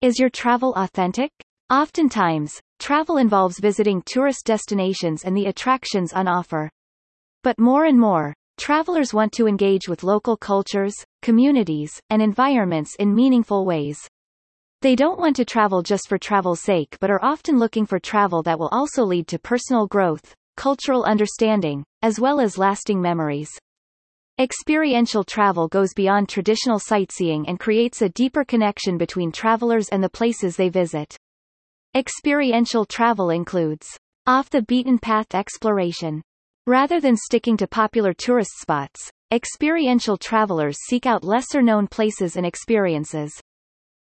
Is your travel authentic? Oftentimes, travel involves visiting tourist destinations and the attractions on offer. But more and more, travelers want to engage with local cultures, communities, and environments in meaningful ways. They don't want to travel just for travel's sake but are often looking for travel that will also lead to personal growth, cultural understanding, as well as lasting memories. Experiential travel goes beyond traditional sightseeing and creates a deeper connection between travelers and the places they visit. Experiential travel includes off-the-beaten-path exploration. Rather than sticking to popular tourist spots, experiential travelers seek out lesser-known places and experiences.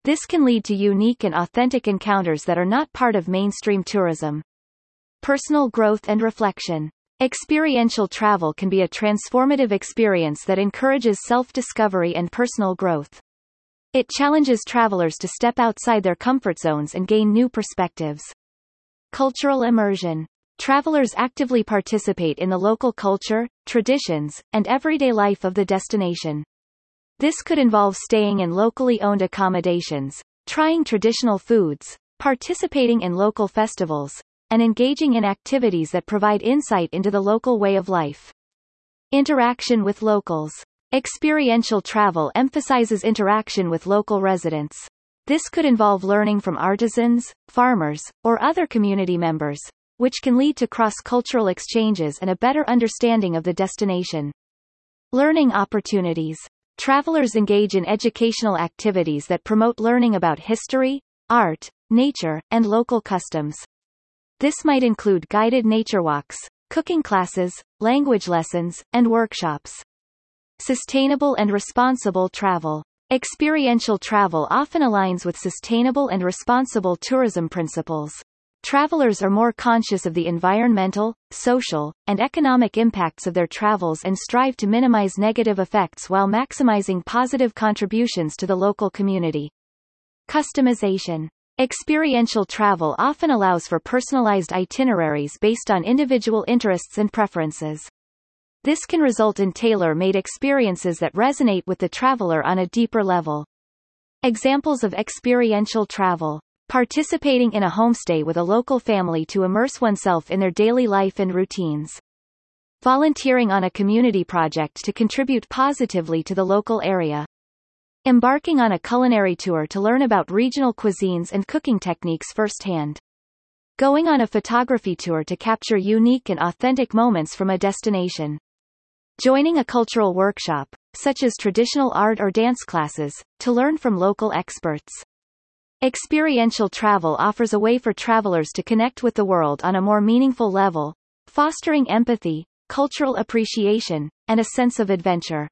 This can lead to unique and authentic encounters that are not part of mainstream tourism. Personal growth and reflection. Experiential travel can be a transformative experience that encourages self-discovery and personal growth. It challenges travelers to step outside their comfort zones and gain new perspectives. Cultural immersion. Travelers actively participate in the local culture, traditions, and everyday life of the destination. This could involve staying in locally owned accommodations, trying traditional foods, participating in local festivals, and engaging in activities that provide insight into the local way of life. Interaction with locals. Experiential travel emphasizes interaction with local residents. This could involve learning from artisans, farmers, or other community members, which can lead to cross-cultural exchanges and a better understanding of the destination. Learning opportunities. Travelers engage in educational activities that promote learning about history, art, nature, and local customs. This might include guided nature walks, cooking classes, language lessons, and workshops. Sustainable and responsible travel. Experiential travel often aligns with sustainable and responsible tourism principles. Travelers are more conscious of the environmental, social, and economic impacts of their travels and strive to minimize negative effects while maximizing positive contributions to the local community. Customization. Experiential travel often allows for personalized itineraries based on individual interests and preferences. This can result in tailor-made experiences that resonate with the traveler on a deeper level. Examples of experiential travel. Participating in a homestay with a local family to immerse oneself in their daily life and routines. Volunteering on a community project to contribute positively to the local area. Embarking on a culinary tour to learn about regional cuisines and cooking techniques firsthand. Going on a photography tour to capture unique and authentic moments from a destination. Joining a cultural workshop, such as traditional art or dance classes, to learn from local experts. Experiential travel offers a way for travelers to connect with the world on a more meaningful level, fostering empathy, cultural appreciation, and a sense of adventure.